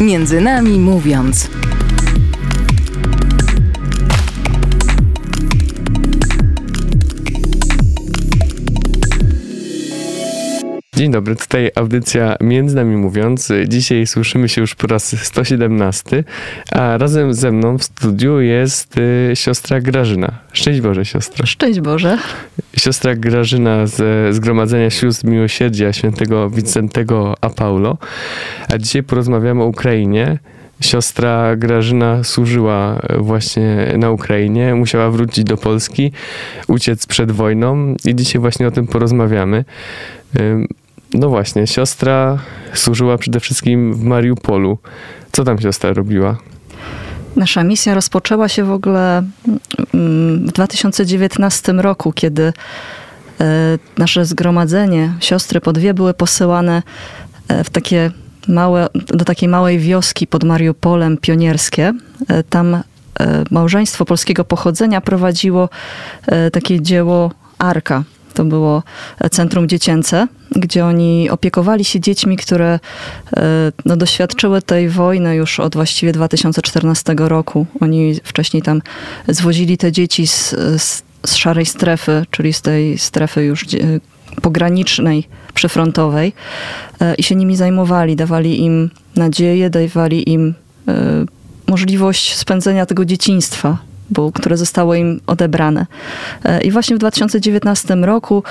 Między nami mówiąc. Dzień dobry, tutaj audycja Między nami mówiąc. Dzisiaj słyszymy się już po raz 117, a razem ze mną w studiu jest y, siostra Grażyna. Szczęść Boże, siostra. Szczęść Boże. Siostra Grażyna ze Zgromadzenia Sióstr Miłosierdzia Świętego Wincentego a Paulo. A dzisiaj porozmawiamy o Ukrainie. Siostra Grażyna służyła właśnie na Ukrainie, musiała wrócić do Polski, uciec przed wojną i dzisiaj właśnie o tym porozmawiamy. No właśnie, siostra służyła przede wszystkim w Mariupolu. Co tam siostra robiła? Nasza misja rozpoczęła się w ogóle mm, w 2019 roku, kiedy e, nasze zgromadzenie, siostry po dwie były posyłane e, w takie małe, do takiej małej wioski pod Mariupolem, pionierskie. E, Tam małżeństwo polskiego pochodzenia prowadziło takie dzieło Arka. To było centrum dziecięce, gdzie oni opiekowali się dziećmi, które e, no, doświadczyły tej wojny już od właściwie 2014 roku. Oni wcześniej tam zwozili te dzieci z, z, z szarej strefy, czyli z tej strefy już dzie- pogranicznej, przyfrontowej e, i się nimi zajmowali. Dawali im nadzieję, dawali im e, możliwość spędzenia tego dzieciństwa, które zostało im odebrane. E, I właśnie w 2019 roku,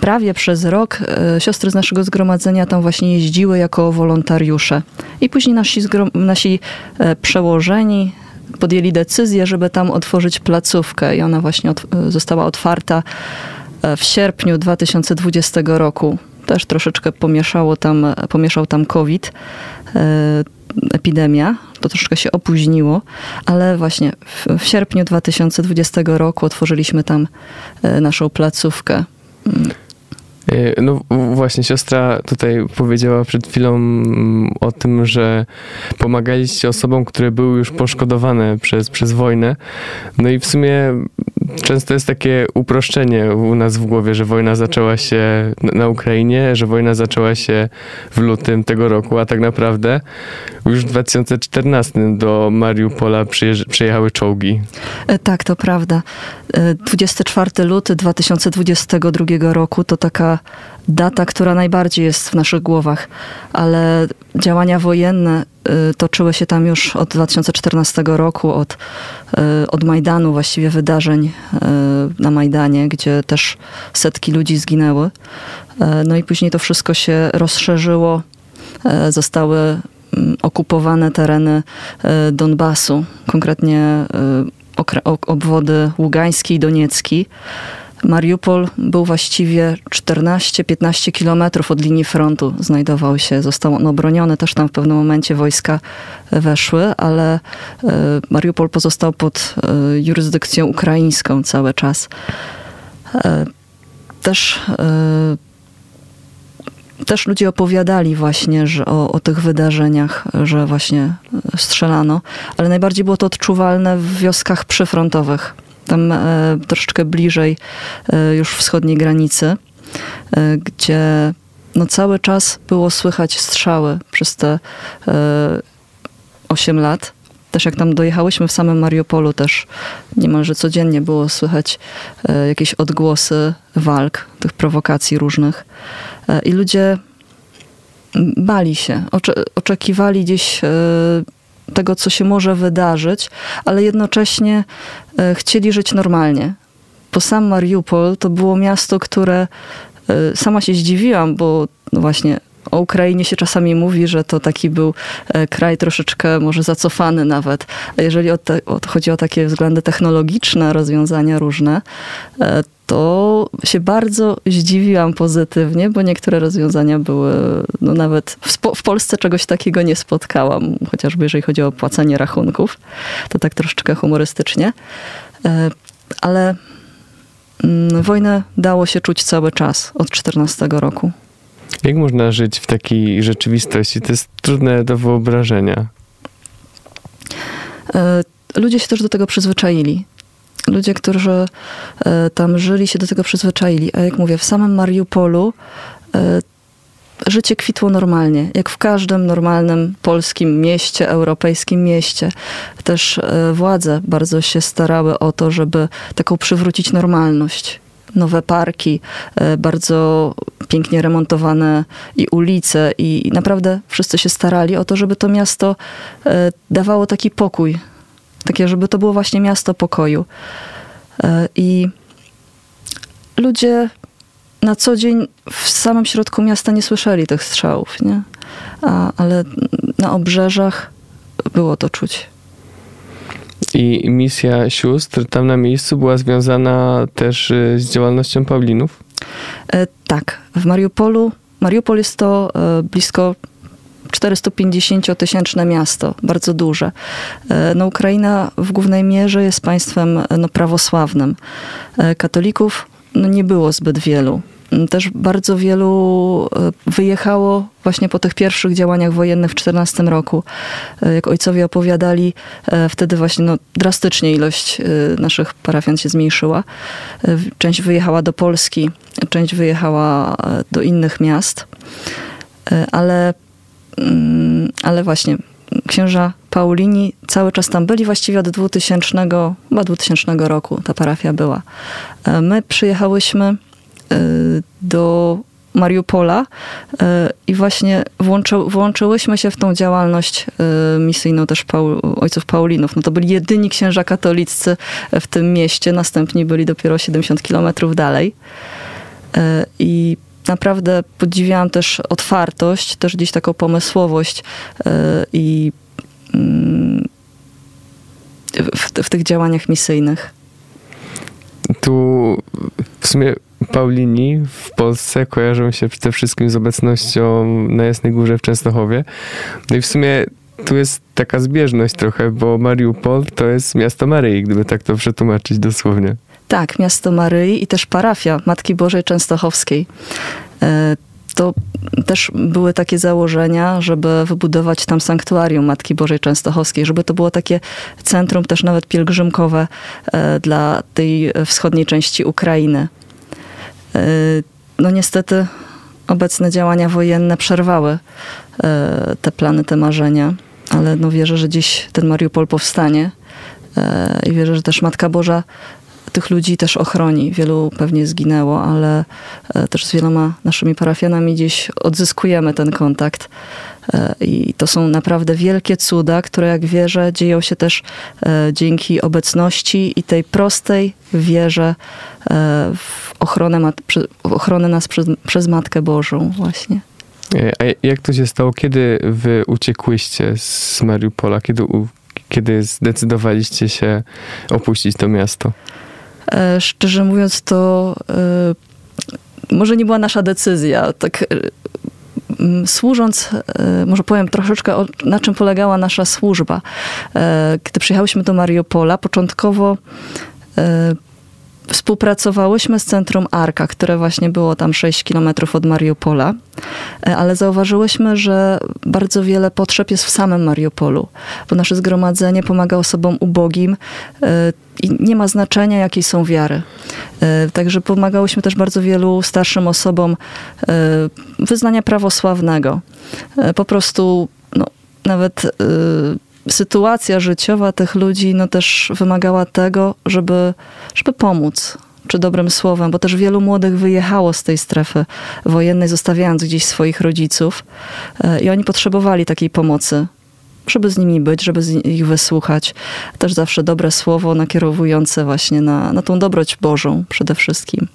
prawie przez rok, e, siostry z naszego zgromadzenia tam właśnie jeździły jako wolontariusze. I później nasi, nasi e, przełożeni podjęli decyzję, żeby tam otworzyć placówkę i ona właśnie została otwarta w sierpniu 2020 roku. Też troszeczkę pomieszało tam, pomieszał tam COVID, epidemia. To troszeczkę się opóźniło, ale właśnie w, w sierpniu 2020 roku otworzyliśmy tam e, naszą placówkę. E, No właśnie, siostra tutaj powiedziała przed chwilą mm, o tym, że pomagaliście osobom, które były już poszkodowane przez, przez wojnę. No i w sumie często jest takie uproszczenie u nas w głowie, że wojna zaczęła się na- Ukrainie, że wojna zaczęła się w lutym tego roku, a tak naprawdę już w 2014 do Mariupola przyjechały czołgi. E, Tak, to prawda. E, 24 luty 2022 roku to taka data, która najbardziej jest w naszych głowach, ale działania wojenne e, toczyły się tam już od 2014 roku, od, e, od Majdanu, właściwie wydarzeń e, na Majdanie, gdzie też setki ludzi zginęły. No i później to wszystko się rozszerzyło, zostały mm, okupowane tereny Donbasu, konkretnie obwody Ługański i Doniecki. Mariupol był właściwie 14-15 kilometrów od linii frontu, znajdował się, został on obroniony, też tam w pewnym momencie wojska weszły, ale e, Mariupol pozostał pod e, jurysdykcją ukraińską cały czas. E, Też też ludzie opowiadali właśnie że o, o tych wydarzeniach, że właśnie strzelano, ale najbardziej było to odczuwalne w wioskach przyfrontowych. Tam e, troszeczkę bliżej e, już wschodniej granicy, e, gdzie no, cały czas było słychać strzały przez te e, 8 lat. Też jak tam dojechałyśmy w samym Mariupolu, też niemalże codziennie było słychać jakieś odgłosy walk, tych prowokacji różnych. I ludzie bali się, ocze- oczekiwali gdzieś tego, co się może wydarzyć, ale jednocześnie chcieli żyć normalnie. Bo sam Mariupol to było miasto, które e, sama się zdziwiłam, bo no właśnie o Ukrainie się czasami mówi, że to taki był e, kraj troszeczkę może zacofany nawet. A jeżeli o te, o, chodzi o takie względy technologiczne, rozwiązania różne, e, to się bardzo zdziwiłam pozytywnie, bo niektóre rozwiązania były, no nawet w, w Polsce czegoś takiego nie spotkałam, chociażby jeżeli chodzi o płacenie rachunków, to tak troszeczkę humorystycznie. E, Ale mm, wojnę dało się czuć cały czas od 14 roku. Jak można żyć w takiej rzeczywistości? To jest trudne do wyobrażenia. E, Ludzie się też do tego przyzwyczaili. Ludzie, którzy e, tam żyli, się do tego przyzwyczaili. A jak mówię, w samym Mariupolu e, życie kwitło normalnie, jak w każdym normalnym polskim mieście, europejskim mieście. Też władze bardzo się starały o to, żeby taką przywrócić normalność nowe parki, e, bardzo pięknie remontowane i ulice i naprawdę wszyscy się starali o to, żeby to miasto e, dawało taki pokój. Takie, żeby to było właśnie miasto pokoju. E, I ludzie na co dzień w samym środku miasta nie słyszeli tych strzałów, nie? A, ale na obrzeżach było to czuć. I misja sióstr tam na miejscu była związana też y, z działalnością Paulinów? E, tak, w Mariupolu, Mariupol jest to e, blisko 450-tysięczne miasto, bardzo duże. E, no, Ukraina w głównej mierze jest państwem no, prawosławnym. Katolików no, nie było zbyt wielu. Też bardzo wielu e, wyjechało właśnie po tych pierwszych działaniach wojennych w 14 roku. E, jak ojcowie opowiadali, e, wtedy właśnie no, drastycznie ilość naszych parafian się zmniejszyła. Część wyjechała do Polski, część wyjechała do innych miast. Ale, mm, ale właśnie księża Paulini cały czas tam byli, właściwie od 2000, chyba 2000 roku ta parafia była. My przyjechałyśmy do Mariupola y, i właśnie włączy, włączyłyśmy się w tą działalność y, misyjną też Paul, ojców Paulinów. No to byli jedyni księża katoliccy w tym mieście, następni byli dopiero 70 kilometrów dalej. I naprawdę podziwiałam też otwartość, też gdzieś taką pomysłowość i mm, w, w tych działaniach misyjnych. Tu w sumie Paulini w Polsce kojarzą się przede wszystkim z obecnością na Jasnej Górze w Częstochowie. No i w sumie tu jest taka zbieżność trochę, bo Mariupol to jest miasto Maryi, gdyby tak to przetłumaczyć dosłownie. Tak, miasto Maryi i też parafia Matki Bożej Częstochowskiej. E, to też były takie założenia, żeby wybudować tam sanktuarium Matki Bożej Częstochowskiej, żeby to było takie centrum też nawet pielgrzymkowe e, dla tej wschodniej części Ukrainy. E, no niestety obecne działania wojenne przerwały e, te plany, te marzenia, ale no wierzę, że dziś ten Mariupol powstanie e, i wierzę, że też Matka Boża tych ludzi też ochroni. Wielu pewnie zginęło, ale też z wieloma naszymi parafianami dziś odzyskujemy ten kontakt. I to są naprawdę wielkie cuda, które jak wierzę dzieją się też dzięki obecności i tej prostej wierze w ochronę, w ochronę nas przez, przez Matkę Bożą właśnie. E, a jak to się stało? Kiedy wy uciekłyście z Mariupola? Kiedy, kiedy zdecydowaliście się opuścić to miasto? E, szczerze mówiąc, to e, może nie była nasza decyzja. Tak służąc, może powiem troszeczkę o, na czym polegała nasza służba. Gdy przyjechałyśmy do Mariupola, początkowo Współpracowałyśmy z Centrum Arka, które właśnie było tam 6 kilometrów od Mariupola, e, ale zauważyłyśmy, że bardzo wiele potrzeb jest w samym Mariupolu, bo nasze zgromadzenie pomaga osobom ubogim e, i nie ma znaczenia, jakiej są wiary. E, także pomagałyśmy też bardzo wielu starszym osobom wyznania prawosławnego. Po prostu no, nawet sytuacja życiowa tych ludzi no też wymagała tego, żeby, żeby pomóc, czy dobrym słowem, bo też wielu młodych wyjechało z tej strefy wojennej, zostawiając gdzieś swoich rodziców e, i oni potrzebowali takiej pomocy, żeby z nimi być, żeby ich wysłuchać. Też zawsze dobre słowo nakierowujące właśnie na, na tą dobroć Bożą przede wszystkim.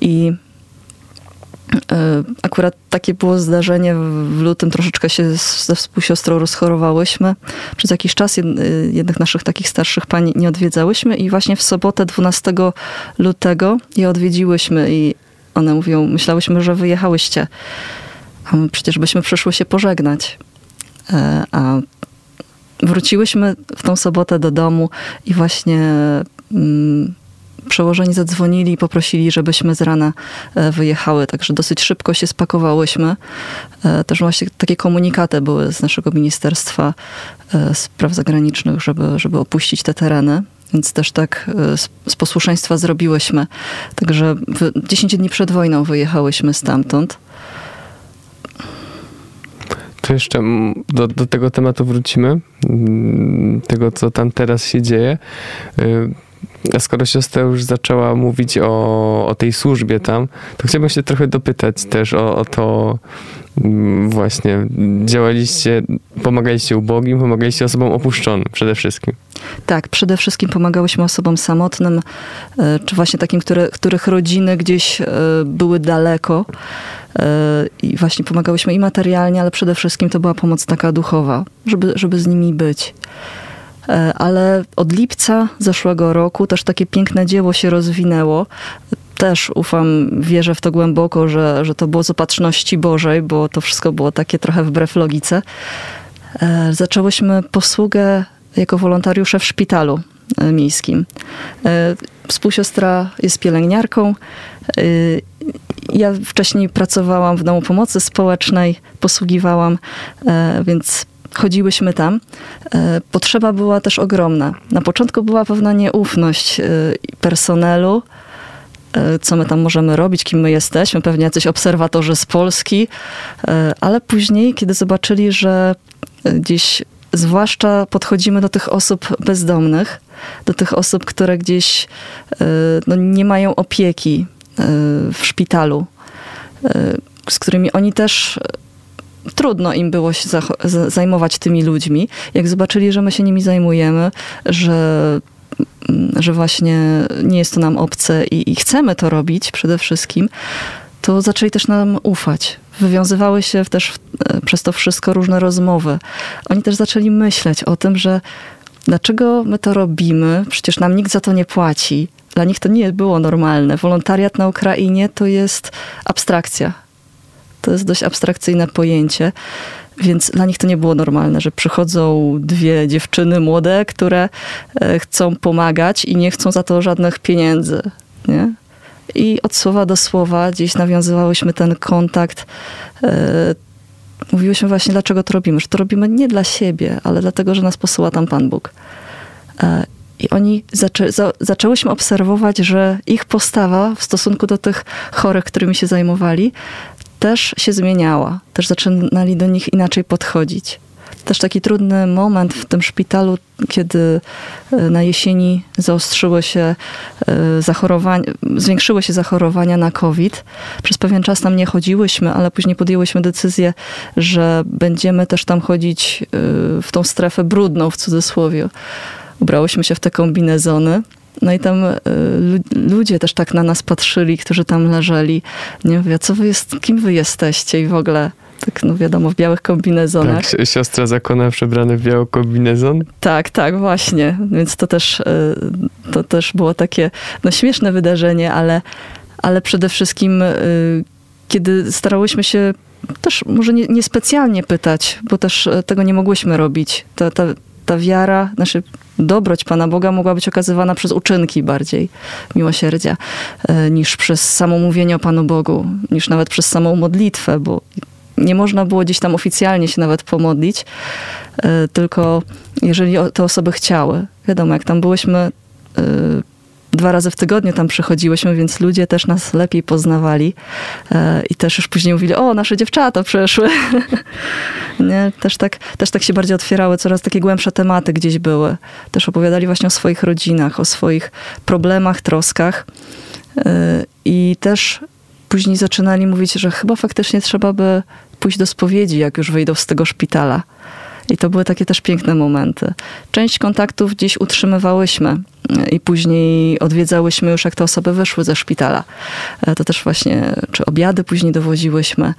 I akurat takie było zdarzenie w lutym, troszeczkę się ze współsiostrą rozchorowałyśmy. Przez jakiś czas jednych naszych takich starszych pań nie odwiedzałyśmy i właśnie w sobotę 12 lutego je odwiedziłyśmy i one mówią, myślałyśmy, że wyjechałyście. A przecież byśmy przyszły się pożegnać. E, a wróciłyśmy w tą sobotę do domu i właśnie mm, przełożeni zadzwonili i poprosili, żebyśmy z rana e, wyjechały. Także dosyć szybko się spakowałyśmy. E, też właśnie takie komunikaty były z naszego Ministerstwa e, Spraw Zagranicznych, żeby, żeby opuścić te tereny. Więc też tak z posłuszeństwa zrobiłyśmy. Także 10 dni przed wojną wyjechałyśmy stamtąd. To jeszcze do, do tego tematu wrócimy, tego co tam teraz się dzieje. Skoro siostra już zaczęła mówić o, o tej służbie tam, to chciałbym się trochę dopytać też o, o to mm, właśnie. Działaliście, pomagaliście ubogim, pomagaliście osobom opuszczonym przede wszystkim. Tak, przede wszystkim pomagałyśmy osobom samotnym, e, czy właśnie takim, które, których rodziny gdzieś e, były daleko. E, I właśnie pomagałyśmy i materialnie, ale przede wszystkim to była pomoc taka duchowa, żeby, żeby z nimi być. Ale od lipca zeszłego roku też takie piękne dzieło się rozwinęło. Też ufam, wierzę w to głęboko, że, że to było z opatrzności Bożej, bo to wszystko było takie trochę wbrew logice. Zaczęłyśmy posługę jako wolontariusze w szpitalu e, miejskim. E, współsiostra jest pielęgniarką. E, ja wcześniej pracowałam w domu pomocy społecznej, posługiwałam, więc chodziłyśmy tam. Potrzeba była też ogromna. Na początku była pewna nieufność personelu, co my tam możemy robić, kim my jesteśmy, pewnie jacyś obserwatorzy z Polski, ale później, kiedy zobaczyli, że gdzieś zwłaszcza podchodzimy do tych osób bezdomnych, do tych osób, które gdzieś e, no, nie mają opieki e, w szpitalu, e, z którymi oni też trudno im było się zajmować tymi ludźmi. Jak zobaczyli, że my się nimi zajmujemy, że, mm, że właśnie nie jest to nam obce i, i chcemy to robić przede wszystkim, to zaczęli też nam ufać. Wywiązywały się też e, przez to wszystko różne rozmowy. Oni też zaczęli myśleć o tym, że dlaczego my to robimy? Przecież nam nikt za to nie płaci. Dla nich to nie było normalne. Wolontariat na Ukrainie to jest abstrakcja. To jest dość abstrakcyjne pojęcie. Więc dla nich to nie było normalne, że przychodzą dwie dziewczyny młode, które e, chcą pomagać i nie chcą za to żadnych pieniędzy. Nie? i od słowa do słowa gdzieś nawiązywałyśmy ten kontakt. E, mówiłyśmy właśnie, dlaczego to robimy. Że to robimy nie dla siebie, ale dlatego, że nas posyła tam Pan Bóg. E, I oni zaczę, za, zaczęłyśmy obserwować, że ich postawa w stosunku do tych chorych, którymi się zajmowali, też się zmieniała. Też zaczynali do nich inaczej podchodzić też taki trudny moment w tym szpitalu, kiedy e, na jesieni zaostrzyło się e, zachorowania, zwiększyły się zachorowania na COVID. Przez pewien czas tam nie chodziłyśmy, ale później podjęłyśmy decyzję, że będziemy też tam chodzić e, w tą strefę brudną w cudzysłowie. Ubrałyśmy się w te kombinezony. No i tam ludzie też tak na nas patrzyli, którzy tam leżeli. Nie mówię, co wy jest, kim wy jesteście i w ogóle tak no wiadomo, w białych kombinezonach. Tak, siostra zakona przebrana w biały kombinezon? Tak, tak, właśnie. Więc to też, e, to też było takie no, śmieszne wydarzenie, ale, ale przede wszystkim e, kiedy starałyśmy się też może nie, niespecjalnie pytać, bo też tego nie mogłyśmy robić. Ta, ta, ta wiara, znaczy dobroć Pana Boga mogła być okazywana przez uczynki bardziej miłosierdzia, niż przez samo mówienie o Panu Bogu, niż nawet przez samą modlitwę, bo nie można było gdzieś tam oficjalnie się nawet pomodlić, e, tylko jeżeli te osoby chciały. Wiadomo, jak tam byłyśmy e, dwa razy w tygodniu tam przychodziłyśmy, więc ludzie też nas lepiej poznawali e, i też już później mówili, o, nasze dziewczata przeszły. Nie? Też, tak, też tak się bardziej otwierały, coraz takie głębsze tematy gdzieś były. Też opowiadali właśnie o swoich rodzinach, o swoich problemach, troskach i też później zaczynali mówić, że chyba faktycznie trzeba by pójść do spowiedzi, jak już wyjdą z tego szpitala. I to były takie też piękne momenty. Część kontaktów gdzieś utrzymywałyśmy i później odwiedzałyśmy już, jak te osoby wyszły ze szpitala. E, to też właśnie, czy obiady później dowoziłyśmy.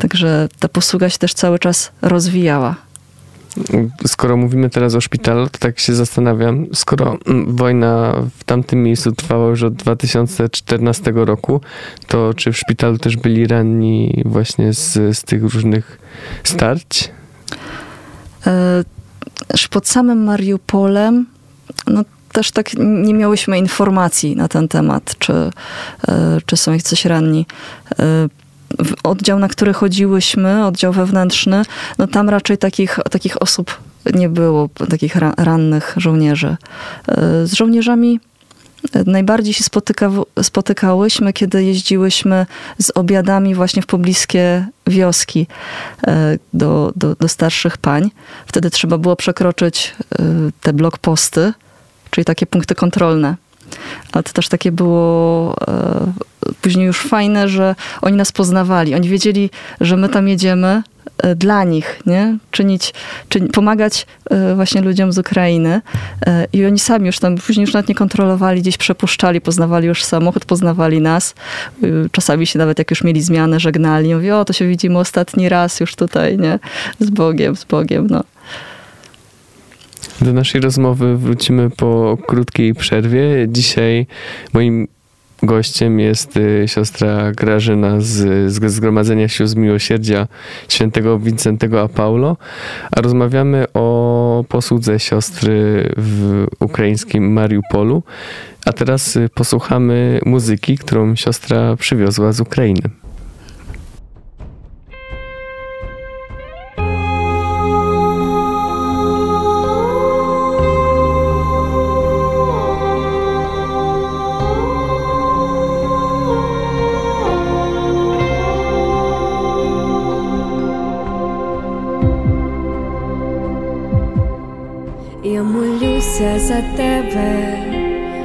Także ta posługa się też cały czas rozwijała. Skoro mówimy teraz o szpitalu, to tak się zastanawiam, skoro mm, wojna w tamtym miejscu trwała już od 2014 roku, to czy w szpitalu też byli ranni właśnie z, z tych różnych starć? E, pod samym Mariupolem, no też tak nie miałyśmy informacji na ten temat, czy, e, czy są jacyś ranni. E, oddział, na który chodziłyśmy, oddział wewnętrzny, no tam raczej takich, takich osób nie było, takich rannych żołnierzy. Z żołnierzami Najbardziej się spotyka, spotykałyśmy, kiedy jeździłyśmy z obiadami właśnie w pobliskie wioski e, do, do, do starszych pań. Wtedy trzeba było przekroczyć e, te blokposty, czyli takie punkty kontrolne. Ale to też takie było e, później już fajne, że oni nas poznawali. Oni wiedzieli, że my tam jedziemy E, dla nich, nie? Czynić, czyni, pomagać e, właśnie ludziom z Ukrainy. I oni sami już tam, później już nawet nie kontrolowali, gdzieś przepuszczali, poznawali już samochód, poznawali nas. Czasami się nawet jak już mieli zmianę, żegnali. Mówią, o, to się widzimy ostatni raz już tutaj, nie? Z Bogiem, z Bogiem, no. Do naszej rozmowy wrócimy po krótkiej przerwie. Dzisiaj moim Gościem jest y, siostra Grażyna z, z Zgromadzenia Sióstr Miłosierdzia Świętego Wincentego a Paulo, a rozmawiamy o posłudze siostry w ukraińskim Mariupolu. A teraz y, posłuchamy muzyki, którą siostra przywiozła z Ukrainy. Молюся за тебе,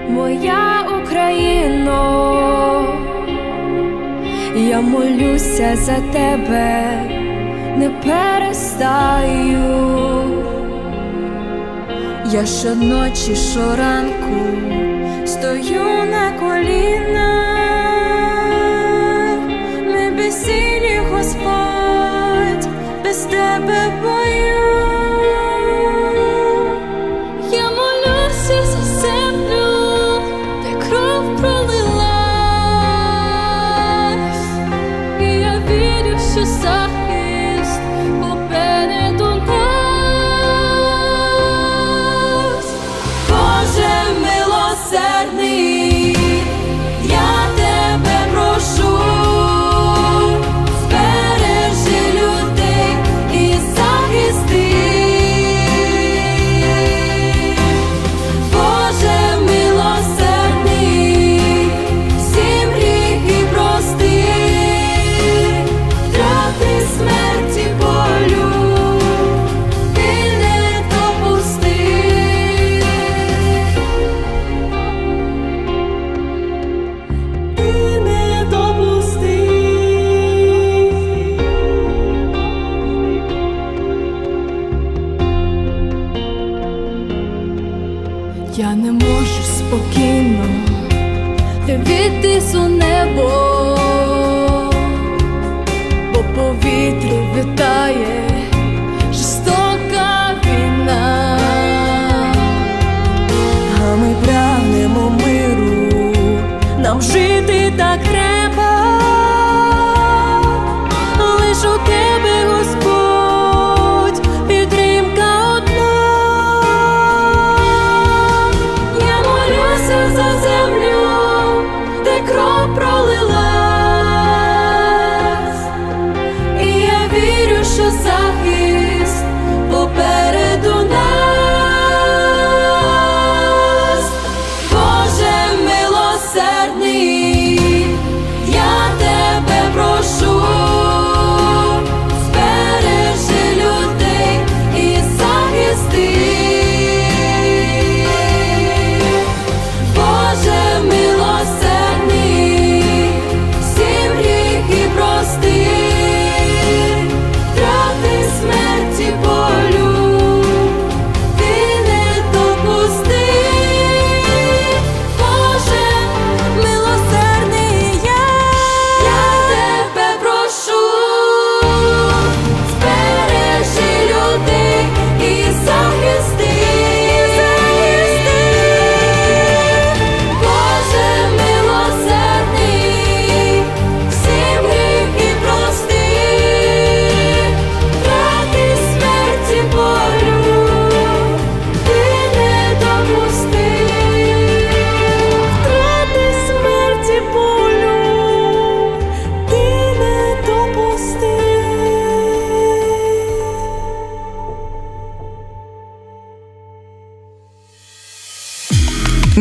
моя Україно, я молюся за тебе, не перестаю, я щоночі, щоранку стою на колінах, ми безсилі, Господь, без тебе бою.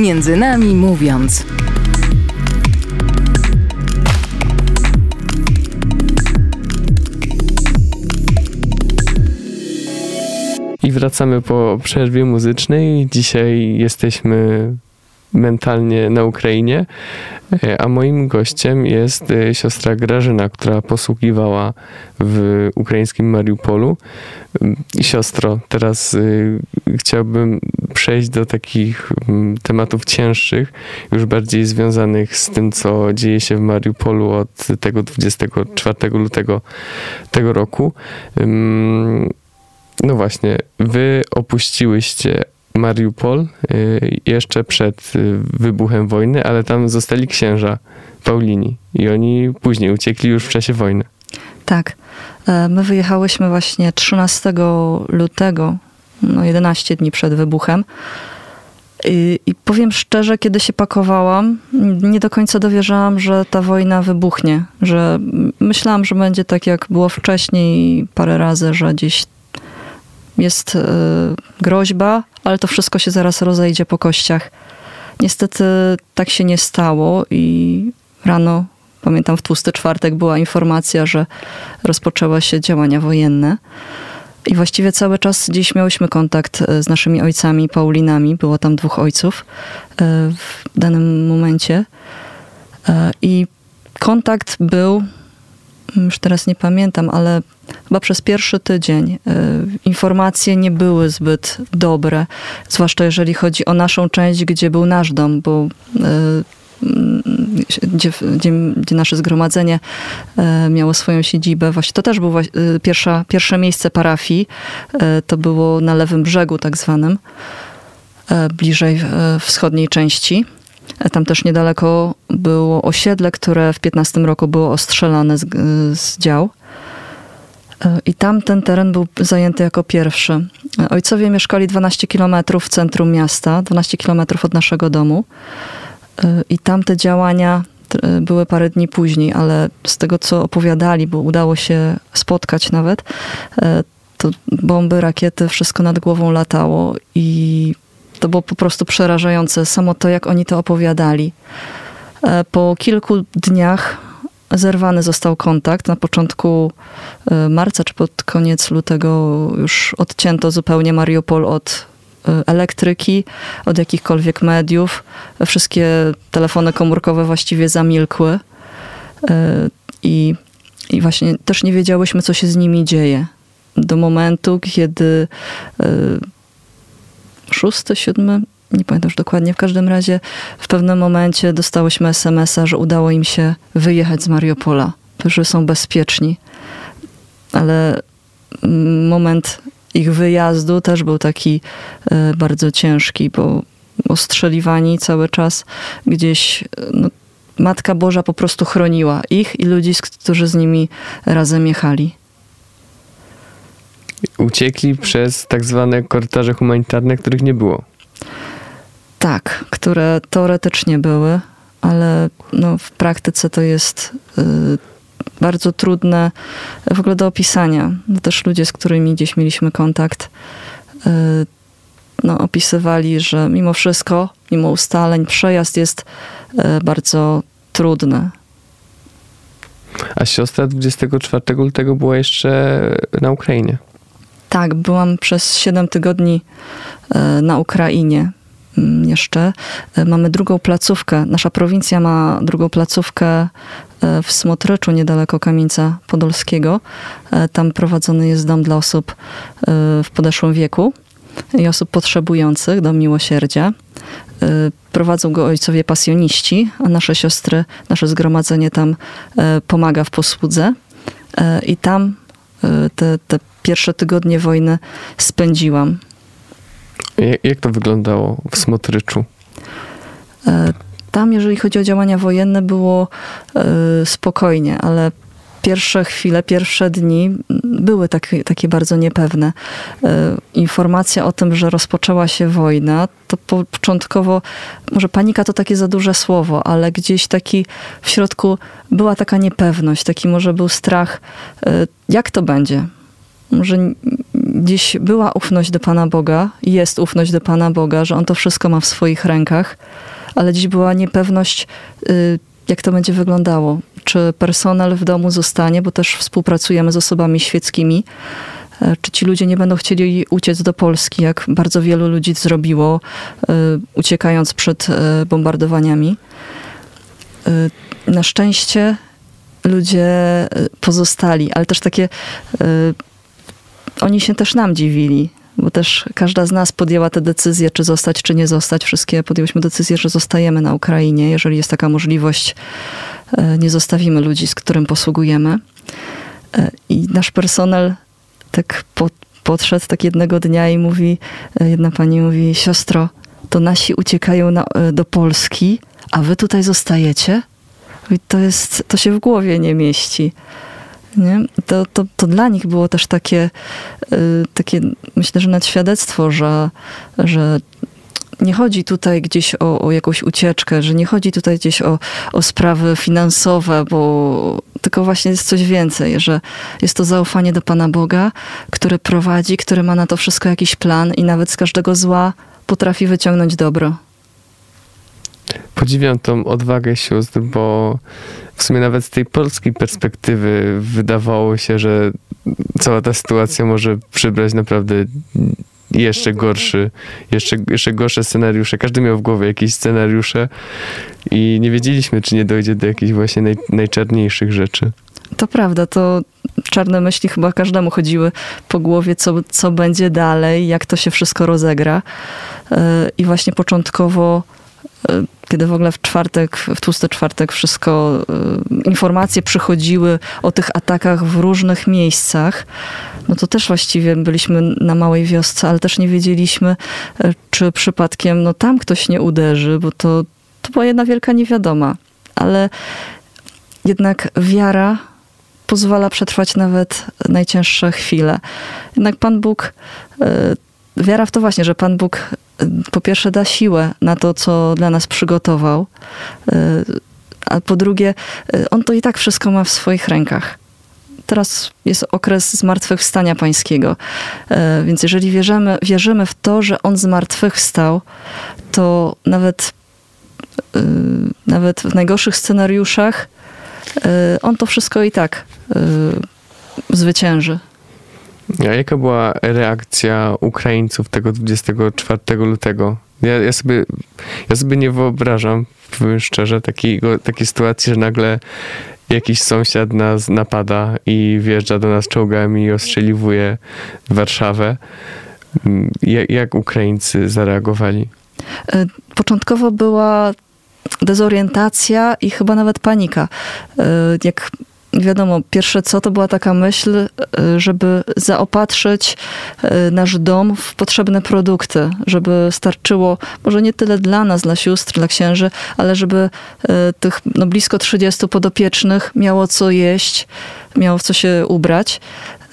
Między nami mówiąc. I wracamy po przerwie muzycznej. Dzisiaj jesteśmy mentalnie na Ukrainie, e, a moim gościem jest e, siostra Grażyna, która posługiwała w ukraińskim Mariupolu. Mm, Siostro, teraz chciałbym przejść do takich tematów cięższych, już bardziej związanych z tym, co dzieje się w Mariupolu od tego 24 lutego tego roku. No właśnie, wy opuściłyście Mariupol y, jeszcze przed y, wybuchem wojny, ale tam zostali księża Paulini i oni później uciekli już w czasie wojny. Tak. E, My wyjechałyśmy właśnie 13 lutego, no 11 dni przed wybuchem. I, I powiem szczerze, kiedy się pakowałam, nie do końca dowierzałam, że ta wojna wybuchnie. Że myślałam, że będzie tak, jak było wcześniej parę razy, że gdzieś jest e, groźba, ale to wszystko się zaraz rozejdzie po kościach. Niestety tak się nie stało i rano, pamiętam w tłusty czwartek była informacja, że rozpoczęły się działania wojenne. I właściwie cały czas dziś miałyśmy kontakt e, z naszymi ojcami, Paulinami. Było tam dwóch ojców e, w danym momencie. I kontakt był, już teraz nie pamiętam, ale chyba przez pierwszy tydzień e, informacje nie były zbyt dobre. Zwłaszcza jeżeli chodzi o naszą część, gdzie był nasz dom, bo e, mm, gdzie, gdzie, gdzie nasze zgromadzenie e, miało swoją siedzibę. Właśnie to też było pierwsza, pierwsze miejsce parafii. To było na lewym brzegu tak zwanym, bliżej wschodniej części. Tam też niedaleko było osiedle, które w 15 roku było ostrzelane z, z dział. E, I tam ten teren był zajęty jako pierwszy. E, Ojcowie mieszkali 12 km w centrum miasta, 12 km od naszego domu. E, I tam te działania były parę dni później, ale z tego co opowiadali, bo udało się spotkać nawet, to bomby, rakiety, wszystko nad głową latało i to było po prostu przerażające. Samo to, jak oni to opowiadali. E, Po kilku dniach zerwany został kontakt. Na początku e, marca, czy pod koniec lutego już odcięto zupełnie Mariupol od e, elektryki, od jakichkolwiek mediów. Wszystkie telefony komórkowe właściwie zamilkły. I, I właśnie też nie wiedziałyśmy, co się z nimi dzieje. Do momentu, kiedy szósty, siódmy, nie pamiętam już dokładnie, w każdym razie w pewnym momencie dostałyśmy SMS-a, że udało im się wyjechać z Mariupola, że są bezpieczni. Ale mm, moment ich wyjazdu też był taki e, bardzo ciężki, bo ostrzeliwani cały czas gdzieś e, no, Matka Boża po prostu chroniła ich i ludzi, którzy z nimi razem jechali. Uciekli przez tak zwane korytarze humanitarne, których nie było. Tak, które teoretycznie były, ale no, w praktyce to jest y, bardzo trudne w ogóle do opisania. No, też ludzie, z którymi gdzieś mieliśmy kontakt, y, no, opisywali, że mimo wszystko, mimo ustaleń, przejazd jest y, bardzo trudny. A siostra 24 lutego była jeszcze na Ukrainie. Tak, byłam przez 7 tygodni e, na Ukrainie mm, jeszcze. E, Mamy drugą placówkę. Nasza prowincja ma drugą placówkę e, w Smotryczu, niedaleko Kamieńca Podolskiego. Tam prowadzony jest dom dla osób w podeszłym wieku i osób potrzebujących, dom miłosierdzia. Prowadzą go ojcowie pasjoniści, a nasze siostry, nasze zgromadzenie tam pomaga w posłudze. I tam te, te pierwsze tygodnie wojny spędziłam. Jak, to wyglądało w Smotryczu? E, Tam, jeżeli chodzi o działania wojenne, było e, spokojnie, ale pierwsze chwile, pierwsze dni były takie, takie bardzo niepewne. E, Informacja o tym, że rozpoczęła się wojna, to po- początkowo, może panika to takie za duże słowo, ale gdzieś taki w środku była taka niepewność, taki może był strach, jak to będzie. N- gdzieś była ufność do Pana Boga, jest ufność do Pana Boga, że On to wszystko ma w swoich rękach, ale dziś była niepewność, y, jak to będzie wyglądało. Czy personel w domu zostanie, bo też współpracujemy z osobami świeckimi, e, czy ci ludzie nie będą chcieli uciec do Polski, jak bardzo wielu ludzi zrobiło, y, uciekając przed e, bombardowaniami. Na szczęście ludzie pozostali, ale też takie. Oni się też nam dziwili, bo też każda z nas podjęła tę decyzję, czy zostać, czy nie zostać. Wszystkie podjęliśmy decyzję, że zostajemy na Ukrainie. Jeżeli jest taka możliwość, y, nie zostawimy ludzi, z którym posługujemy. Y, I nasz personel tak po, podszedł tak jednego dnia i mówi, y, jedna pani mówi, siostro, to nasi uciekają na, do Polski, a wy tutaj zostajecie? I to jest, to się w głowie nie mieści. Nie? To, to, to dla nich było też takie, y, takie myślę, że nawet świadectwo, że, że nie chodzi tutaj gdzieś o, o jakąś ucieczkę, że nie chodzi tutaj gdzieś o, o sprawy finansowe, bo tylko właśnie jest coś więcej, że jest to zaufanie do Pana Boga, który prowadzi, który ma na to wszystko jakiś plan i nawet z każdego zła potrafi wyciągnąć dobro. Podziwiam tą odwagę sióstr, bo w sumie nawet z tej polskiej perspektywy wydawało się, że cała ta sytuacja może przybrać naprawdę jeszcze gorszy, jeszcze, jeszcze gorsze scenariusze. Każdy miał w głowie jakieś scenariusze i nie wiedzieliśmy, czy nie dojdzie do jakichś właśnie naj, najczarniejszych rzeczy. To prawda, to czarne myśli chyba każdemu chodziły po głowie, co, co będzie dalej, jak to się wszystko rozegra. Yy, I właśnie początkowo, kiedy w ogóle w czwartek, w tłusty czwartek wszystko, yy, informacje przychodziły o tych atakach w różnych miejscach, no to też właściwie byliśmy na małej wiosce, ale też nie wiedzieliśmy, yy, czy przypadkiem no tam ktoś nie uderzy, bo to, to była jedna wielka niewiadoma. Ale jednak wiara pozwala przetrwać nawet najcięższe chwile. Jednak Pan Bóg, y, wiara w to właśnie, że Pan Bóg y, po pierwsze da siłę na to, co dla nas przygotował, y, a po drugie, y, On to i tak wszystko ma w swoich rękach. Teraz jest okres zmartwychwstania pańskiego. Y, Więc jeżeli wierzymy, wierzymy w to, że On zmartwychwstał, to nawet, nawet w najgorszych scenariuszach on to wszystko i tak zwycięży. A jaka była reakcja Ukraińców tego 24 lutego? Ja, ja, sobie, ja sobie nie wyobrażam, powiem szczerze, takiego, takiej sytuacji, że nagle jakiś sąsiad nas napada i wjeżdża do nas czołgami i ostrzeliwuje Warszawę. Jak, jak Ukraińcy zareagowali? Y, Początkowo była dezorientacja i chyba nawet panika. Y, Jak wiadomo, pierwsze co to była taka myśl, y, żeby zaopatrzyć y, nasz dom w potrzebne produkty, żeby starczyło może nie tyle dla nas, dla sióstr, dla księży, ale żeby y, tych no, blisko 30 podopiecznych miało co jeść, miało w co się ubrać.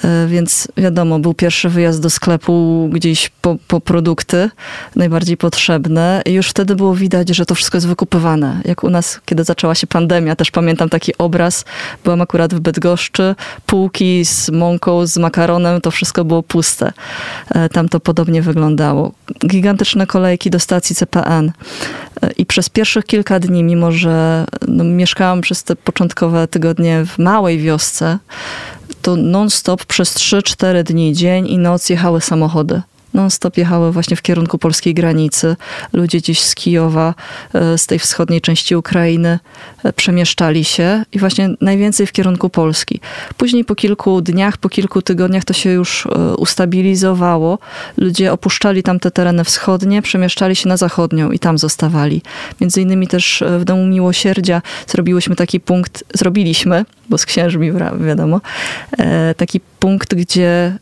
Y, Więc wiadomo, był pierwszy wyjazd do sklepu gdzieś po, po produkty najbardziej potrzebne. I już wtedy było widać, że to wszystko jest wykupywane. Jak u nas, kiedy zaczęła się pandemia, też pamiętam taki obraz. Byłam akurat w Bydgoszczy, półki z mąką, z makaronem, to wszystko było puste. E, Tam to podobnie wyglądało. Gigantyczne kolejki do stacji CPN. E, I przez pierwszych kilka dni, mimo że no, mieszkałam przez te początkowe tygodnie w małej wiosce, to non-stop przez 3-4 dni, dzień i noc jechały samochody. Non-stop jechały właśnie w kierunku polskiej granicy. Ludzie gdzieś z Kijowa, e, z tej wschodniej części Ukrainy e, przemieszczali się i właśnie najwięcej w kierunku Polski. Później po kilku dniach, po kilku tygodniach to się już e, ustabilizowało. Ludzie opuszczali tam te tereny wschodnie, przemieszczali się na zachodnią i tam zostawali. Między innymi też w Domu Miłosierdzia zrobiłyśmy taki punkt, zrobiliśmy, bo z księżmi wi- wiadomo, taki punkt, gdzie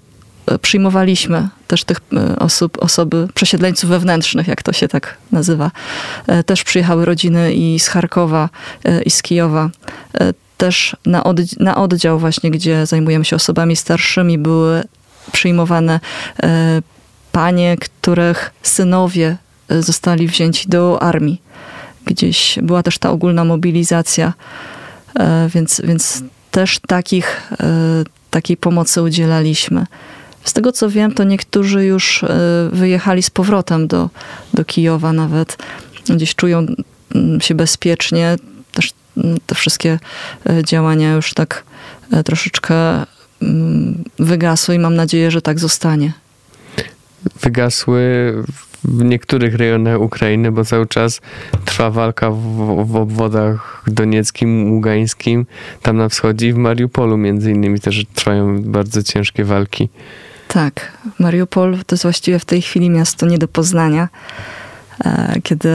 przyjmowaliśmy też tych e, osób, osoby, przesiedleńców wewnętrznych, jak to się tak nazywa. E, Też przyjechały rodziny i z Charkowa, e, i z Kijowa. E, Też na, odd- na oddział właśnie, gdzie zajmujemy się osobami starszymi, były przyjmowane e, panie, których synowie e, zostali wzięci do armii. Gdzieś była też ta ogólna mobilizacja, e, więc, więc też takich, e, takiej pomocy udzielaliśmy. Z tego co wiem, to niektórzy już e, wyjechali z powrotem do, do Kijowa nawet. Gdzieś czują mm, się bezpiecznie. Też mm, te wszystkie e, działania już tak e, troszeczkę mm, wygasły i mam nadzieję, że tak zostanie. Wygasły w niektórych rejonach Ukrainy, bo cały czas trwa walka w, w obwodach donieckim, ługańskim, tam na wschodzie i w Mariupolu między innymi też trwają bardzo ciężkie walki. Tak, Mariupol to jest właściwie w tej chwili miasto nie do poznania. E, Kiedy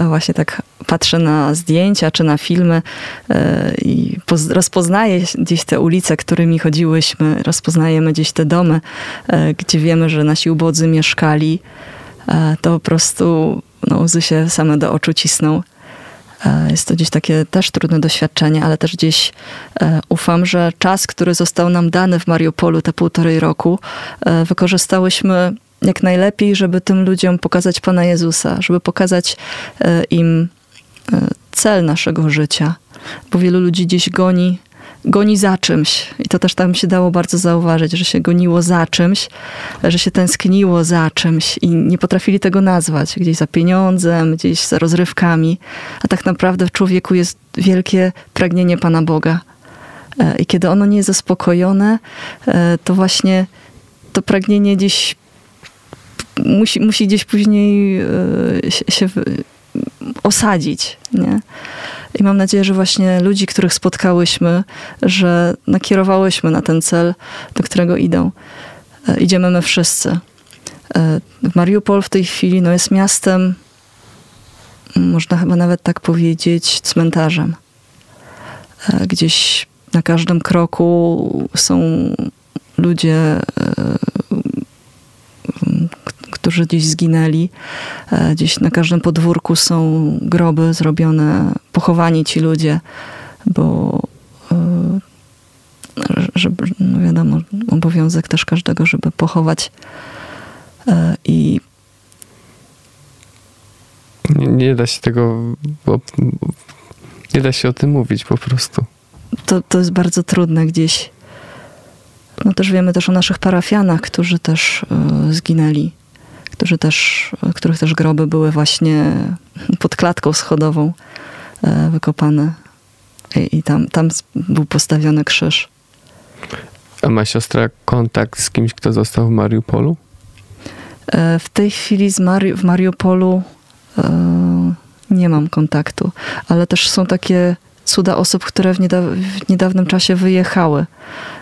właśnie tak patrzę na zdjęcia czy na filmy e, i poz- rozpoznaję gdzieś te ulice, którymi chodziłyśmy, rozpoznajemy gdzieś te domy, e, gdzie wiemy, że nasi ubodzy mieszkali, e, to po prostu no, łzy się same do oczu cisną. E, Jest to gdzieś takie też trudne doświadczenie, ale też gdzieś e, ufam, że czas, który został nam dany w Mariupolu te półtorej roku, e, wykorzystałyśmy jak najlepiej, żeby tym ludziom pokazać Pana Jezusa, żeby pokazać im cel naszego życia, bo wielu ludzi gdzieś goni, goni za czymś. I to też tam się dało bardzo zauważyć, że się goniło za czymś, że się tęskniło za czymś i nie potrafili tego nazwać. Gdzieś za pieniądzem, gdzieś za rozrywkami. A tak naprawdę w człowieku jest wielkie pragnienie Pana Boga. E, I kiedy ono nie jest zaspokojone, e, to właśnie to pragnienie gdzieś musi, musi gdzieś później e, się, osadzić. Nie? I mam nadzieję, że właśnie ludzi, których spotkałyśmy, że nakierowałyśmy na ten cel, do którego idą. E, Idziemy my wszyscy. E, Mariupol w tej chwili no, jest miastem, m, można chyba nawet tak powiedzieć, cmentarzem. E, Gdzieś na każdym kroku są ludzie, którzy gdzieś zginęli. E, Gdzieś na każdym podwórku są groby zrobione, pochowani ci ludzie, bo e, żeby, no wiadomo, obowiązek też każdego, żeby pochować e, i Nie, nie da się tego, nie da się o tym mówić po prostu. to, to jest bardzo trudne gdzieś. No też wiemy też o naszych parafianach, którzy też e, zginęli, którzy też, których też groby były właśnie pod klatką schodową e, wykopane. I, i tam, tam był postawiony krzyż. A ma siostra kontakt z kimś, kto został w Mariupolu? E, W tej chwili z Mari- w Mariupolu e, nie mam kontaktu, ale też są takie cuda osób, które w, nieda- w niedawnym czasie wyjechały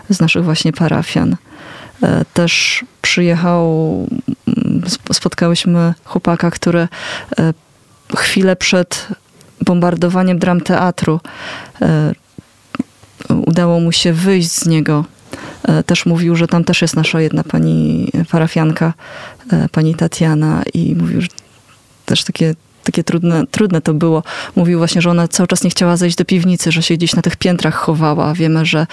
z naszych właśnie parafian. E, Też przyjechał, mm, sp- spotkałyśmy chłopaka, który e, chwilę przed bombardowaniem dram teatru e, udało mu się wyjść z niego. Też mówił, że tam też jest nasza jedna pani parafianka, pani Tatiana i mówił, że też takie, takie trudne, trudne to było. Mówił właśnie, że ona cały czas nie chciała zejść do piwnicy, że się gdzieś na tych piętrach chowała. Wiemy, że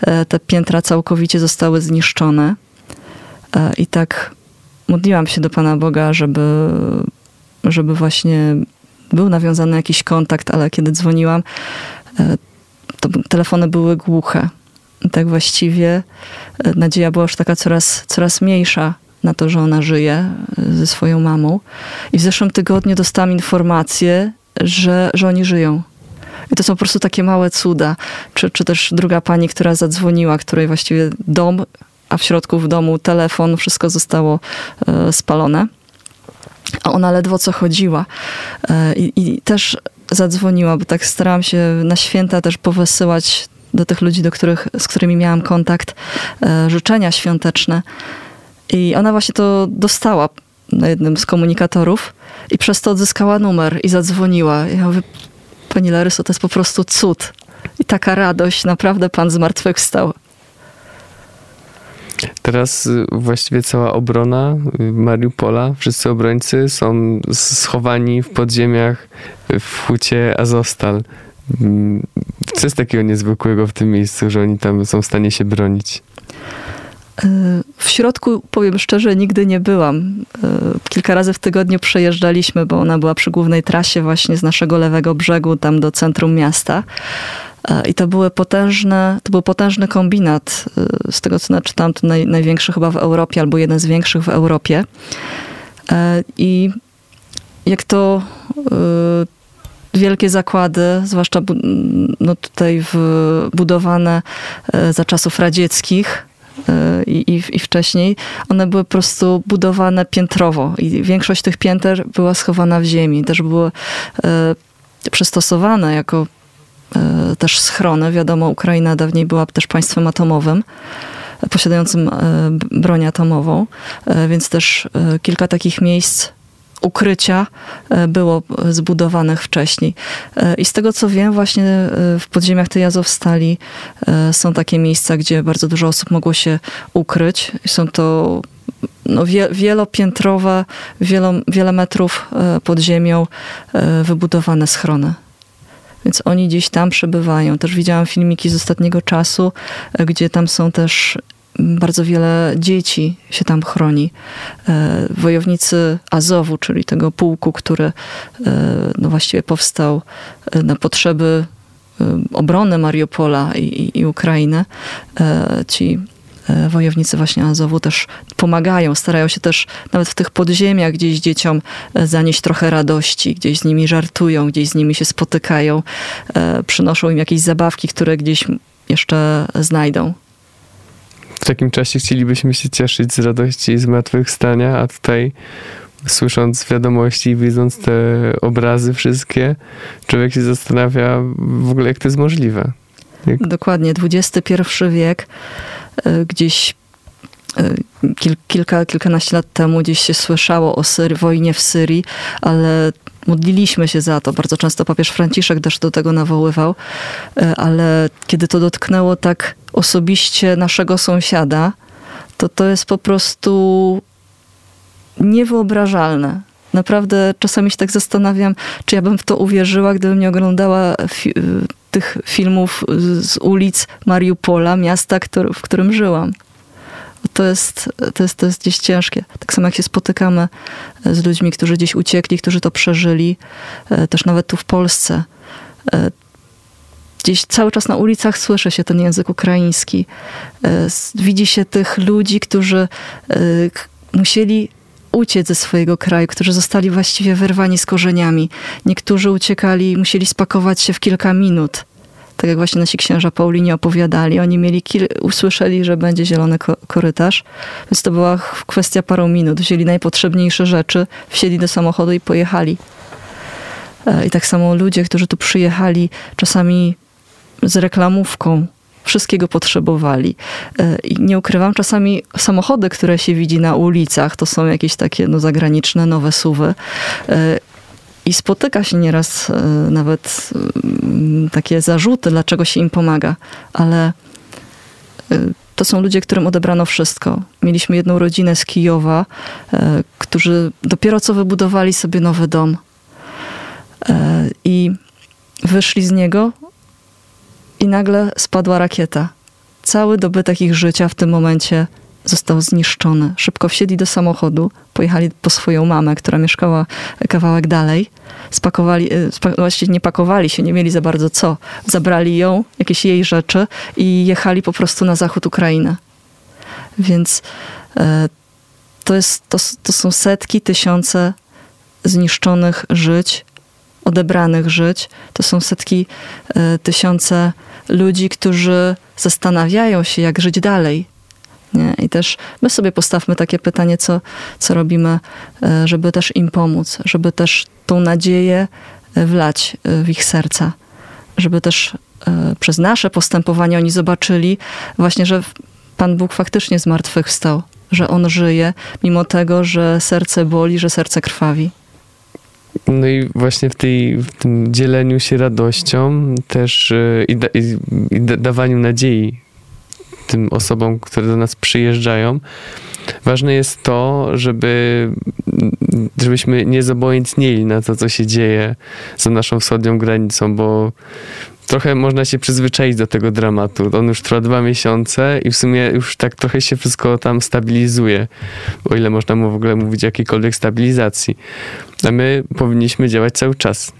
e, te piętra całkowicie zostały zniszczone. E, I tak modliłam się do Pana Boga, żeby, żeby właśnie był nawiązany jakiś kontakt, ale kiedy dzwoniłam, e, to telefony były głuche. I tak właściwie nadzieja była już taka coraz, coraz mniejsza na to, że ona żyje e, ze swoją mamą. I w zeszłym tygodniu dostałam informację, że, że oni żyją. I to są po prostu takie małe cuda. Czy, czy też druga pani, która zadzwoniła, której właściwie dom, a w środku w domu telefon, wszystko zostało e, spalone. A ona ledwo co chodziła. E, I, I też zadzwoniła, bo tak starałam się na święta też powysyłać do tych ludzi, do których, z którymi miałam kontakt, życzenia świąteczne. I ona właśnie to dostała na jednym z komunikatorów i przez to odzyskała numer i zadzwoniła. Ja mówię, pani Laryso, to jest po prostu cud. I taka radość, naprawdę pan zmartwychwstał. Teraz y, właściwie cała obrona y, Mariupola, wszyscy obrońcy są schowani w podziemiach y, w hucie Azostal. Mm, Co jest takiego niezwykłego w tym miejscu, że oni tam są w stanie się bronić? E, W środku, powiem szczerze, nigdy nie byłam. E, Kilka razy w tygodniu przejeżdżaliśmy, bo ona była przy głównej trasie właśnie z naszego lewego brzegu tam do centrum miasta. E, I to były potężne, to był potężny kombinat, z tego co naczytałam, to naj, największy chyba w Europie, albo jeden z większych w Europie. I jak to wielkie zakłady, zwłaszcza no tutaj w, budowane za czasów radzieckich, i, i, i, wcześniej, one były po prostu budowane piętrowo i większość tych pięter była schowana w ziemi. Też były przystosowane jako E, też schrony. Wiadomo, Ukraina dawniej była też państwem atomowym, posiadającym e, broń atomową, e, więc też kilka takich miejsc ukrycia było zbudowanych wcześniej. I z tego co wiem, właśnie w podziemiach tej Azowstali są takie miejsca, gdzie bardzo dużo osób mogło się ukryć. Są to no, wielopiętrowe, wielo, wiele metrów pod ziemią wybudowane schrony. Więc oni gdzieś tam przebywają. Też widziałam filmiki z ostatniego czasu, e, gdzie tam są też bardzo wiele dzieci się tam chroni. E, wojownicy Azowu, czyli tego pułku, który e, no właściwie powstał na potrzeby obrony Mariupola i, i, i Ukrainy. Ci E, wojownicy właśnie Azowu też pomagają, starają się też nawet w tych podziemiach gdzieś dzieciom e, zanieść trochę radości, gdzieś z nimi żartują, gdzieś z nimi się spotykają, e, przynoszą im jakieś zabawki, które gdzieś jeszcze znajdą. W takim czasie chcielibyśmy się cieszyć z radości i zmartwychwstania, a tutaj słysząc wiadomości i widząc te obrazy wszystkie, człowiek się zastanawia w ogóle, jak to jest możliwe. Jak... Dokładnie, XXI wiek E, gdzieś e, kil, kilka, kilkanaście lat temu gdzieś się słyszało o wojnie w Syrii, ale modliliśmy się za to. Bardzo często papież Franciszek też do tego nawoływał, e, ale kiedy to dotknęło tak osobiście naszego sąsiada, to to jest po prostu niewyobrażalne. Naprawdę czasami się tak zastanawiam, czy ja bym w to uwierzyła, gdybym nie oglądała fi tych filmów z ulic Mariupola, miasta, który, w którym żyłam. To jest, to, jest, to jest gdzieś ciężkie. Tak samo jak się spotykamy z ludźmi, którzy gdzieś uciekli, którzy to przeżyli, e, też nawet tu w Polsce. E, gdzieś cały czas na ulicach słyszy się ten język ukraiński. E, widzi się tych ludzi, którzy musieli uciec ze swojego kraju, którzy zostali właściwie wyrwani z korzeniami. Niektórzy uciekali, musieli spakować się w kilka minut. Tak jak właśnie nasi księża Paulini opowiadali. Oni mieli usłyszeli, że będzie zielony ko korytarz, więc to była kwestia paru minut. Wzięli najpotrzebniejsze rzeczy, wsiedli do samochodu i pojechali. E, I tak samo ludzie, którzy tu przyjechali, czasami z reklamówką, wszystkiego potrzebowali. E, I nie ukrywam, czasami samochody, które się widzi na ulicach, to są jakieś takie no, zagraniczne, nowe suwy. E, I spotyka się nieraz e, nawet mm, takie zarzuty, dlaczego się im pomaga, ale to są ludzie, którym odebrano wszystko. Mieliśmy jedną rodzinę z Kijowa, którzy dopiero co wybudowali sobie nowy dom. I wyszli z niego, i nagle spadła rakieta. Cały dobytek ich życia w tym momencie został zniszczony. Szybko wsiedli do samochodu, pojechali po swoją mamę, która mieszkała kawałek dalej. Spakowali, y, właściwie nie pakowali się, nie mieli za bardzo co. Zabrali ją, jakieś jej rzeczy i jechali po prostu na zachód Ukrainy. Więc e, to, jest, to, to są setki, tysiące zniszczonych żyć, odebranych żyć. To są setki, e, tysiące ludzi, którzy zastanawiają się, jak żyć dalej. Nie? I też my sobie postawmy takie pytanie, co, co robimy, e, żeby też im pomóc, żeby też tą nadzieję e, wlać w ich serca, żeby też przez nasze postępowanie oni zobaczyli właśnie, że Pan Bóg faktycznie zmartwychwstał, że On żyje, mimo tego, że serce boli, że serce krwawi. No i właśnie w, tej, w tym dzieleniu się radością też e, i, da, i, i dawaniu nadziei tym osobom, które do nas przyjeżdżają, ważne jest to, żeby, żebyśmy nie zobojętnieli na to, co się dzieje za naszą wschodnią granicą, bo trochę można się przyzwyczaić do tego dramatu. On już trwa dwa miesiące i w sumie już tak trochę się wszystko tam stabilizuje, o ile można mu w ogóle mówić o jakiejkolwiek stabilizacji. A my powinniśmy działać cały czas.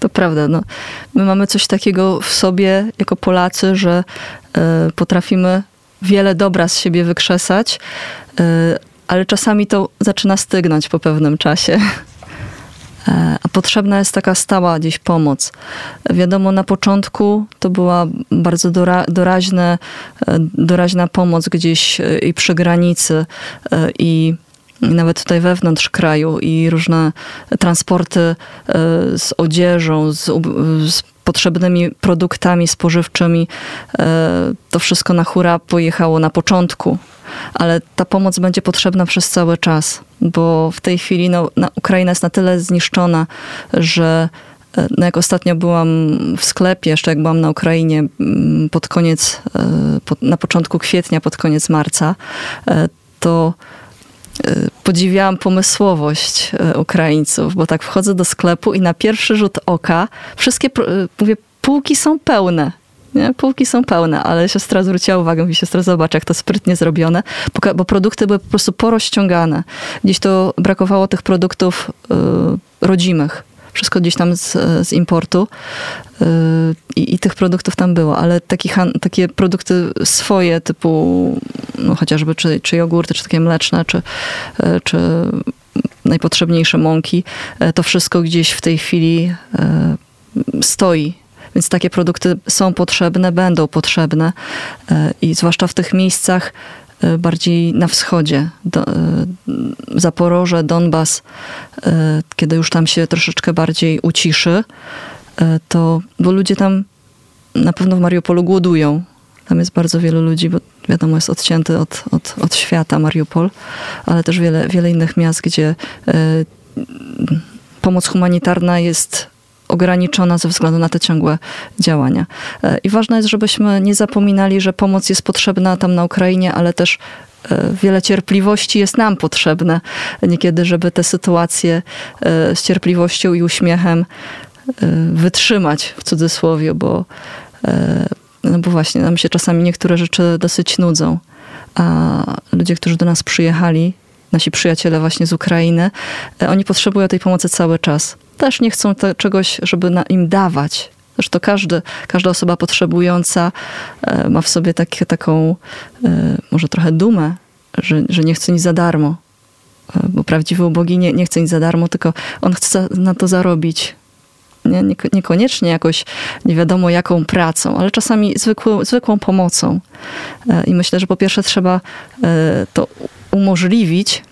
To prawda. No. My mamy coś takiego w sobie jako Polacy, że e, potrafimy wiele dobra z siebie wykrzesać, e, ale czasami to zaczyna stygnąć po pewnym czasie. E, a potrzebna jest taka stała gdzieś pomoc. Wiadomo, na początku to była bardzo dora, doraźne, doraźna pomoc gdzieś i przy granicy, i i nawet tutaj wewnątrz kraju i różne transporty e, z odzieżą, z, z potrzebnymi produktami spożywczymi. E, To wszystko na hura pojechało na początku, ale ta pomoc będzie potrzebna przez cały czas, bo w tej chwili no, na, Ukraina jest na tyle zniszczona, że e, no jak ostatnio byłam w sklepie, jeszcze jak byłam na Ukrainie mm, pod koniec, na początku kwietnia, pod koniec marca, to podziwiałam pomysłowość e, Ukraińców, bo tak wchodzę do sklepu i na pierwszy rzut oka wszystkie, e, mówię, półki są pełne. Nie? Półki są pełne, ale siostra zwróciła uwagę, mówi siostra, zobacz, jak to sprytnie zrobione, bo produkty były po prostu porozciągane. Gdzieś to brakowało tych produktów y, rodzimych. Wszystko gdzieś tam z, z importu y, i, i tych produktów tam było, ale taki takie produkty swoje, typu no, chociażby czy, czy jogurty, czy takie mleczne, czy, y, czy najpotrzebniejsze mąki, y, to wszystko gdzieś w tej chwili y, stoi. Więc takie produkty są potrzebne, będą potrzebne i zwłaszcza w tych miejscach bardziej na wschodzie, do, y, Zaporoże, Donbas, y, kiedy już tam się troszeczkę bardziej uciszy, to, bo ludzie tam na pewno w Mariupolu głodują. Tam jest bardzo wielu ludzi, bo wiadomo, jest odcięty od, od, od świata Mariupol, ale też wiele, wiele innych miast, gdzie pomoc humanitarna jest ograniczona ze względu na te ciągłe działania. E, I ważne jest, żebyśmy nie zapominali, że pomoc jest potrzebna tam na Ukrainie, ale też e, wiele cierpliwości jest nam potrzebne. Niekiedy, żeby te sytuacje e, z cierpliwością i uśmiechem wytrzymać w cudzysłowie, bo, no bo właśnie nam się czasami niektóre rzeczy dosyć nudzą. A ludzie, którzy do nas przyjechali, nasi przyjaciele właśnie z Ukrainy, e, oni potrzebują tej pomocy cały czas. Też nie chcą te, czegoś, żeby na, im dawać. Zresztą każdy, każda osoba potrzebująca e, ma w sobie takie, taką e, może trochę dumę, że, że nie chce nic za darmo. Bo prawdziwy ubogi nie, nie chce nic za darmo, tylko on chce na to zarobić. Nie, nieko- niekoniecznie jakoś nie wiadomo jaką pracą, ale czasami zwykłą, zwykłą pomocą. I myślę, że po pierwsze trzeba to umożliwić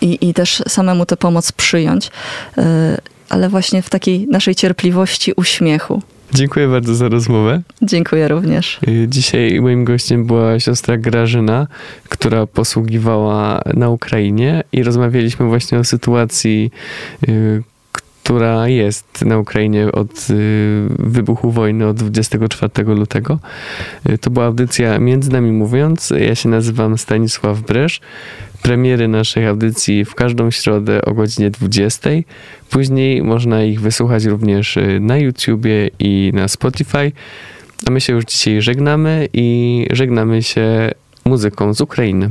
i, i też samemu tę pomoc przyjąć, e, ale właśnie w takiej naszej cierpliwości, uśmiechu. Dziękuję bardzo za rozmowę. Dziękuję również. Y, Dzisiaj moim gościem była siostra Grażyna, która posługiwała na Ukrainie i rozmawialiśmy właśnie o sytuacji, y, która jest na Ukrainie od y, wybuchu wojny od 24 lutego. Y, To była audycja Między nami mówiąc. Ja się nazywam Stanisław Bresz. Premiery naszej audycji w każdą środę o godzinie 20. Później można ich wysłuchać również y, na YouTubie i na Spotify. A my się już dzisiaj żegnamy i żegnamy się muzyką z Ukrainy.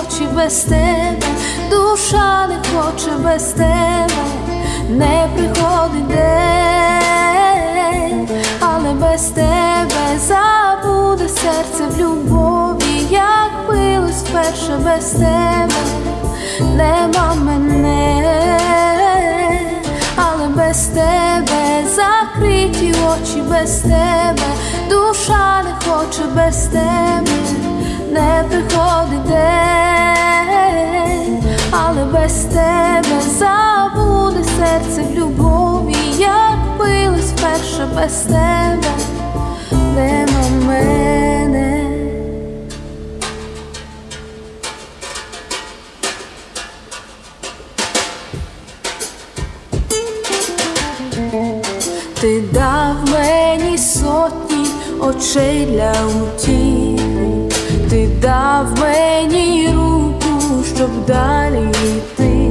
Очі без тебе, душа не хоче без тебе, не приходить день, але без тебе забуде серце в любові, як билось вперше без тебе, нема мене, але без тебе закриті очі без тебе, душа не хоче без тебе, не приходить день, але без тебе забуде серце в любові, як билось вперше без тебе, нема мене. Ти дав мені сотні очей для утіхи, ти дав мені руку, щоб далі йти,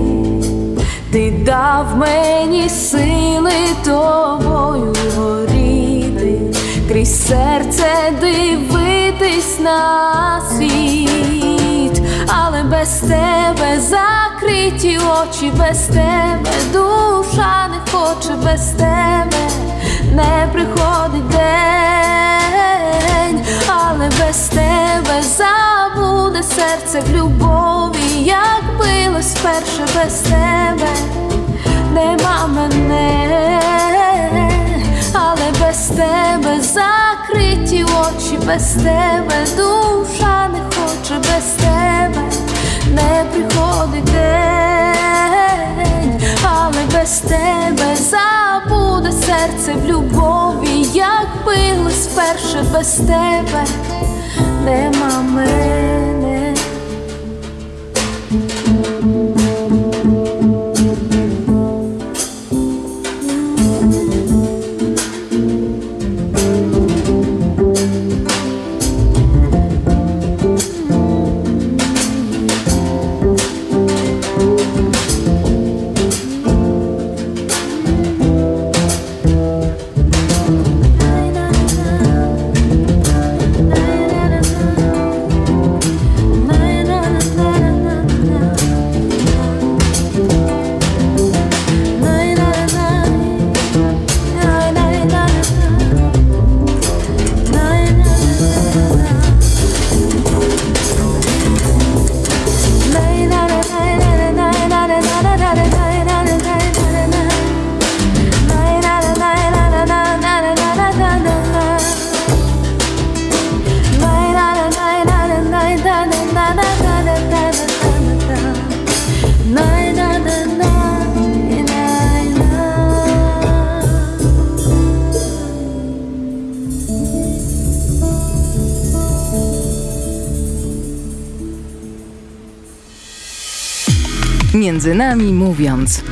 ти дав мені сили тобою горіти, крізь серце дивитись на світ, але без тебе закриті очі, без тебе душа не хоче без тебе, не приходить день, але без тебе забуде серце в любові, як билось вперше без тебе, нема мене, але без тебе закриті очі, без тебе душа не хоче без тебе, не приходить день, але без тебе забуде серце в любові, як билось сперше без тебе, нема мене. Między nami mówiąc.